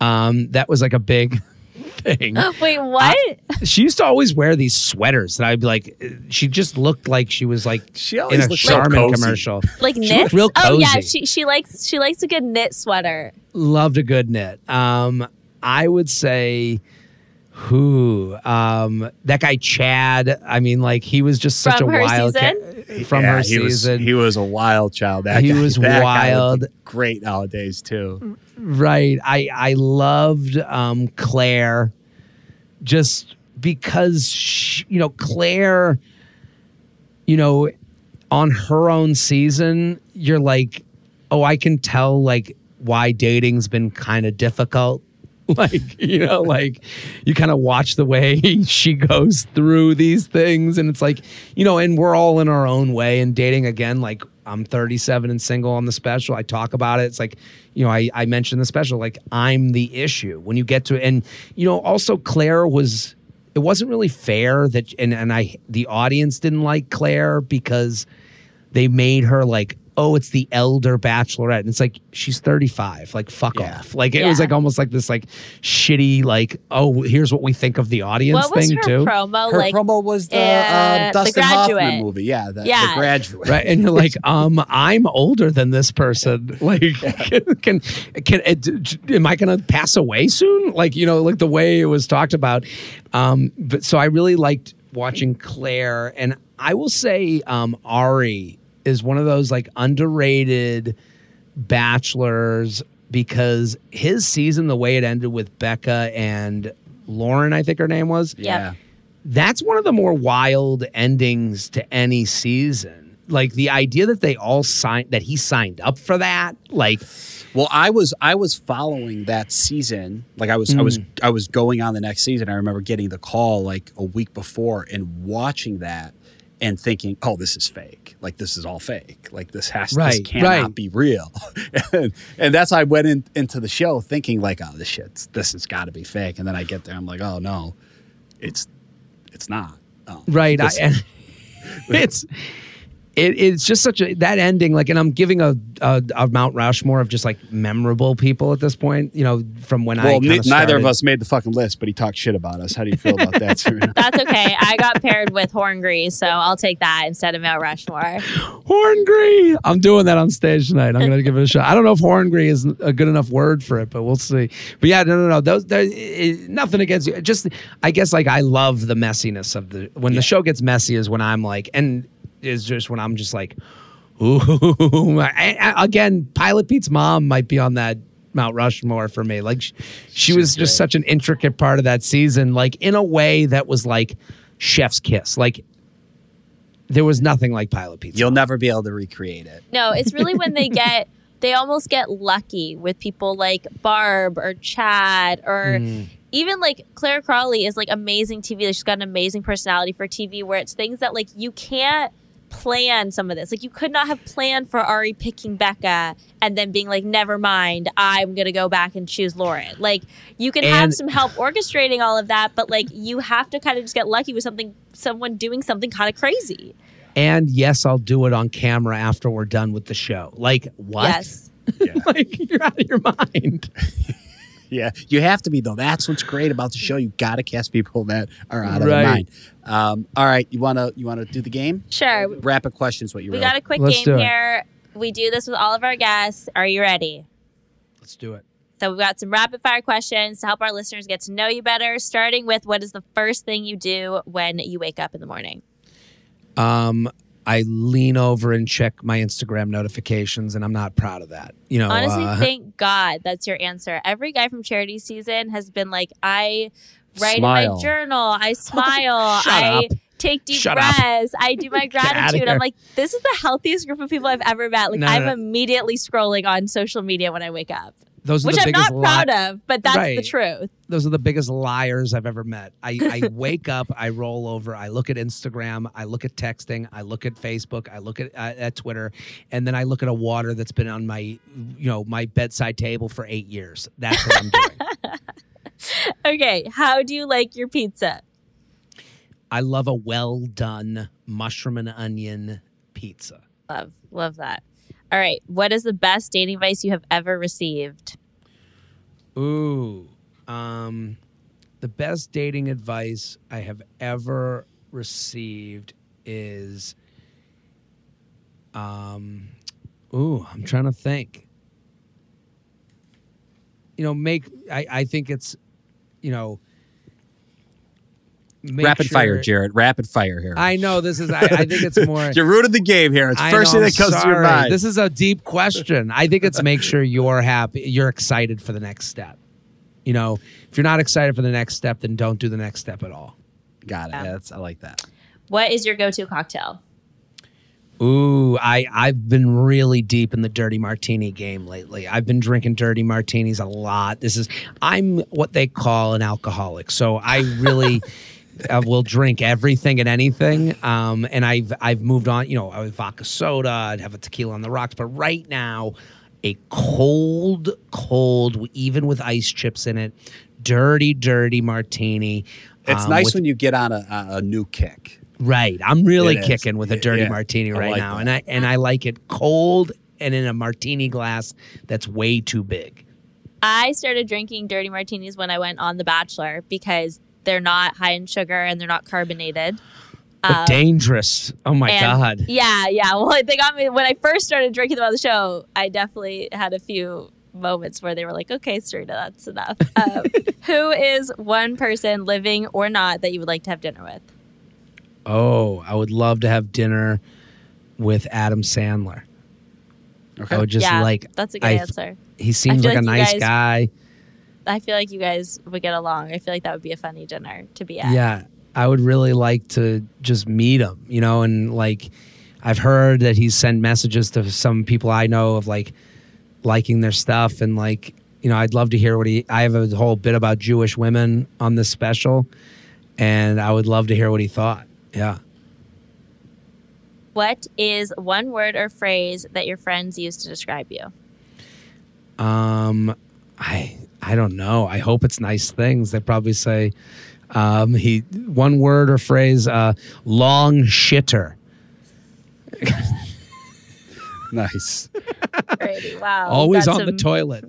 Um that was like a big *laughs* thing. *gasps* Wait, what? she used to always wear these sweaters that I'd be like, she just looked like she was like she in a Charmin cozy. commercial. *laughs* like She knits? looked real oh yeah, she she likes she likes a good knit sweater. Loved a good knit. Um, I would say who um that guy Chad. I mean, like he was just such From a her wild season? ca- from Yeah, her he was- season. he was a wild child. That He guy- was *laughs* that wild. be great nowadays too. Right. I I loved um Clare just because she, you know Clare you know on her own season you're like oh I can tell like why dating's been kind of difficult *laughs* like you know like you kind of watch the way *laughs* she goes through these things and it's like you know and we're all in our own way and dating again like i'm 37 and single on the special i talk about it it's like you know i, I mentioned the special like i'm the issue. When you get to and you know also clare was it wasn't really fair that and and i the audience didn't like clare because they made her like oh it's the elder bachelorette. And it's like she's 35 like fuck off. Like it was like almost like this like shitty like oh here's what we think of the audience What was thing her too. promo Her like? promo was the uh, um, Dustin the Hoffman movie. Yeah, the, Yeah. the graduate. right and you're like *laughs* um i'm older than this person. Like *laughs* can can, can am i gonna pass away soon? Like you know like the way it was talked about. Um but so i really liked watching clare and i will say um ari is one of those like underrated bachelors because his season the way it ended with becca and lauren i think her name was Yeah. that's one of the more wild endings to any season. Like the idea that they all signed that he signed up for that, like Well, I was I was following that season. Like I was I was Mm. I was going on the next season. I remember getting the call like a week before and watching that and thinking, "Oh, this is fake. Like this is all fake. Like this has Right, this cannot right. be real." *laughs* and, and that's why I went in, into the show thinking like, "Oh, this shit's this has got to be fake." And then I get there, I'm like, "Oh no, it's it's not." Oh, right. I, *laughs* *laughs* it's it, it's just such a that ending like and i'm giving a, a, a mount rushmore of just like memorable people at this point you know from when i Well, kinda ne- neither of us made the fucking list, but he talked shit about us. How do you feel about that, Serena? *laughs* That's okay. I got paired with Horngrease, so I'll take that instead of Mount Rushmore. Horngree. I'm doing that on stage tonight. I'm going to give it a shot. I don't know if horngree is a good enough word for it, but we'll see. But yeah, no, no, no. Those, there, it, nothing against you. Just, I guess, like I love the messiness of the when the show gets messy is when I'm like, and is just when I'm just like, ooh. *laughs* I- I- again, Pilot Pete's mom might be on that. Mount Rushmore for me. Like, she, she was just such an intricate part of that season, like in a way that was like chef's kiss. Like, there was nothing like Pilot Pete's. You'll never be able to recreate it. No, it's really when they *laughs* get they almost get lucky with people like Barb or Chad or Mm. even like Clare Crawley is like amazing TV. She's got an amazing personality for TV where it's things that like you can't plan some of this. Like you could not have planned for Ari picking Becca and then being like, never mind, I'm gonna go back and choose Lauren. Like you can have some help orchestrating all of that, but like you have to kind of just get lucky with something someone doing something kind of crazy. And yes, I'll do it on camera after we're done with the show. Like what? Yes. *laughs* *laughs* like you're out of your mind. *laughs* Yeah, you have to be though. That's what's great about the show. You got to cast people that are out of Right. their mind. Um, all right, you wanna you wanna do the game? Sure. Rapid questions. What you want. We wrote. got a quick Let's do game it. here. We do this with all of our guests. Are you ready? Let's do it. So we've got some rapid fire questions to help our listeners get to know you better. Starting with what is the first thing you do when you wake up in the morning? Um, I lean over and check my Instagram notifications, and I'm not proud of that. You know, Honestly, uh, *laughs* thank God that's your answer. Every guy from charity season has been like, I write in my journal, I *laughs* smile, I up. take deep Shut up. breaths, I do my *laughs* gratitude. I'm like, this is the healthiest group of people I've ever met. Like, No, I'm no. immediately scrolling on social media when I wake up. those are which the I'm not proud li- of, but that's the truth. Those are the biggest liars I've ever met. I, I *laughs* wake up, I roll over, I look at Instagram, I look at texting, I look at Facebook, I look at uh, at Twitter, and then I look at a water that's been on my you know my bedside table for eight years. That's what I'm doing. *laughs* Okay, how do you like your pizza? I love a well done mushroom and onion pizza. Love, love that. All right, what is the best dating advice you have ever received? Ooh. Um the best dating advice I have ever received is um ooh, I'm trying to think. You know, make I, I think it's you know make Rapid fire, sure- Jared. Rapid fire here. I know this is I, I think it's more *laughs* You're rooting the game here. It's the first know, thing that comes to your mind. This is a deep question. I think it's make sure you're happy, you're excited for the next step. You know, if you're not excited for the next step, then don't do the next step at all. Got it. That's I like that. What is your go-to cocktail? Ooh, I I've been really deep in the dirty martini game lately. I've been drinking dirty martinis a lot. This is I'm what they call an alcoholic. So I really *laughs* uh, will drink everything and anything. Um, and I've I've moved on. You know, I would vodka soda. I'd have a tequila on the rocks. But right now, a cold, cold, even with ice chips in it, dirty, dirty martini. It's um, nice with- when you get on a, a new kick. Right. I'm really It is. kicking with a dirty Yeah, martini right like now. that. And I and I like it cold and in a martini glass that's way too big. I started drinking dirty martinis when I went on The Bachelor because they're not high in sugar and they're not carbonated. But Um, dangerous. Oh my and- god. Yeah, yeah. *laughs* Well, they got me when I first started drinking them on the show. I definitely had a few moments where they were like, "Okay, Serena, that's enough." Um, *laughs* who is one person, living or not, that you would like to have dinner with? Oh, I would love to have dinner with Adam Sandler. Okay. I would just Yeah, like that's a good I- answer. He seems feel like, a nice guys- guy. I feel like you guys would get along. I feel like that would be a funny dinner to be at. Yeah, I would really like to just meet him, you know, and like I've heard that he's sent messages to some people I know of like liking their stuff and like, you know, I'd love to hear what he I have a whole bit about Jewish women on this special and I would love to hear what he thought. Yeah. What is one word or phrase that your friends use to describe you? Um I I don't know. I hope it's nice things. They probably say um he one word or phrase uh long shitter. *laughs* nice. Alrighty, wow. Always Got on the toilet.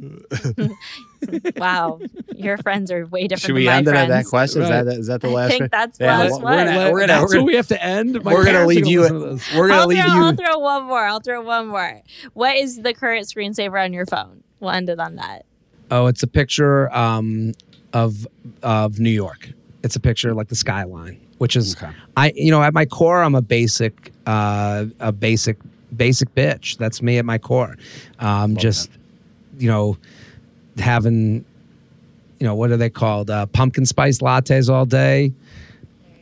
*laughs* wow, your friends are way different. Should than we my end it at that friends. question? Is that is that the I last? think one? that's Yeah, last one. We're gonna, we're gonna, That's we're where we gonna, have to end. My we're gonna leave you. listen to. We're gonna I'll leave throw, you. I'll throw one more. I'll throw one more. What is the current screensaver on your phone? We'll end it on that. Oh, it's a picture um, of of New York. It's a picture like the skyline, which is I you know at my core I'm a basic uh, a basic basic bitch. That's me at my core. Um, just you know having you know what are they called uh, pumpkin spice lattes all day.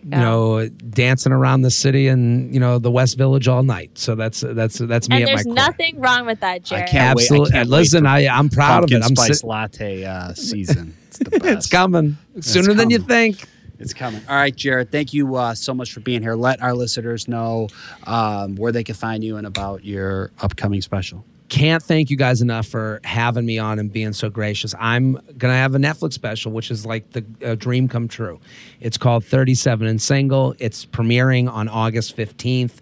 You know, dancing around the city and you know the West Village all night. So that's that's that's me and at my there's core. nothing wrong with that, Jared. can't wait- I Absolutely. can't Listen, wait I I'm proud of it. I'm spice sit- latte uh, season. It's the *laughs* best. it's coming It's sooner than you think. It's coming. All right, Jared. Thank you uh, so much for being here. Let our listeners know um, where they can find you and about your upcoming special. can't thank you guys enough for having me on and being so gracious. I'm gonna have a Netflix special, which is like the dream come true. It's called 37 and Single. It's premiering on August 15th.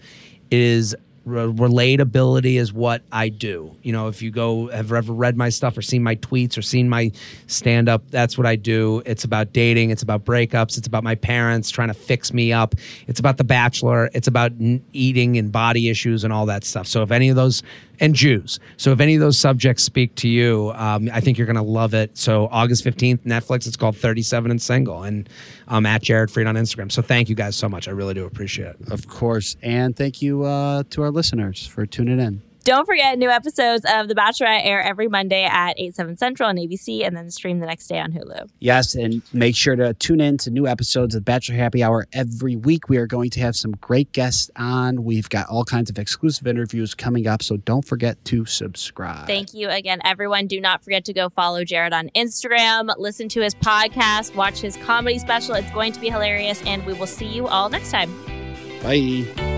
It is re- relatability is what I do. You know, if you go have ever read my stuff or seen my tweets or seen my stand up, that's what I do. It's about dating, it's about breakups, it's about my parents trying to fix me up. It's about The Bachelor, it's about n- eating and body issues and all that stuff. So if any of those and Jews. So if any of those subjects speak to you, um, I think you're going to love it. So August 15th, Netflix. It's called 37 and Single, and I'm at Jared Freid on Instagram. So thank you guys so much. I really do appreciate it. Of course. And thank you uh, to our listeners for tuning in. Don't forget, new episodes of The Bachelorette air every Monday at 8, 7 Central on ABC and then stream the next day on Hulu. Yes, and make sure to tune in to new episodes of Bachelor Happy Hour every week. We are going to have some great guests on. We've got all kinds of exclusive interviews coming up, so don't forget to subscribe. Thank you again, everyone. Do not forget to go follow Jared on Instagram, listen to his podcast, watch his comedy special. It's going to be hilarious, and we will see you all next time. Bye.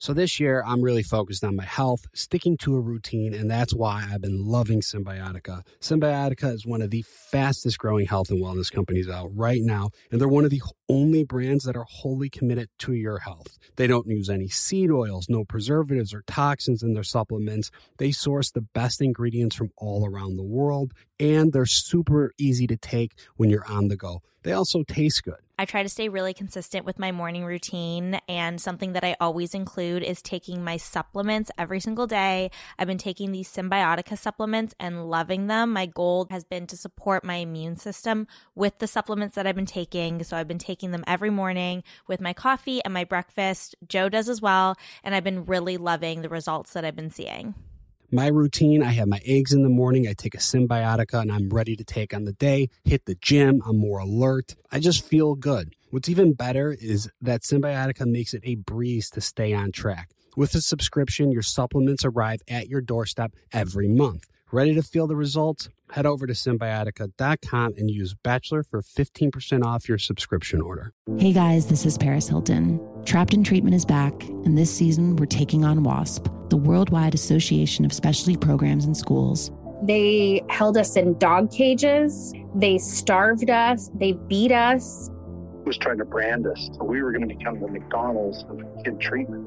So this year, I'm really focused on my health, sticking to a routine, and that's why I've been loving Cymbiotika. Cymbiotika is one of the fastest growing health and wellness companies out right now, and they're one of the only brands that are wholly committed to your health. They don't use any seed oils, no preservatives or toxins in their supplements. They source the best ingredients from all around the world, and they're super easy to take when you're on the go. They also taste good. I try to stay really consistent with my morning routine, and something that I always include is taking my supplements every single day. I've been taking these Cymbiotika supplements and loving them. My goal has been to support my immune system with the supplements that I've been taking. So I've been taking them every morning with my coffee and my breakfast. Joe does as well, and I've been really loving the results that I've been seeing. My routine I have my eggs in the morning, I take a Cymbiotika, and I'm ready to take on the day. Hit the gym, I'm more alert. I just feel good. What's even better is that Cymbiotika makes it a breeze to stay on track. With a subscription, your supplements arrive at your doorstep every month. Ready to feel the results? Head over to cymbiotika.com and use Bachelor for 15% off your subscription order. Hey guys, this is Paris Hilton. Trapped in Treatment is back, and this season we're taking on WASP, the Worldwide Association of Specialty Programs and Schools. They held us in dog cages. They starved us. They beat us. was trying to brand us. So we were going to become the McDonald's of kid treatment.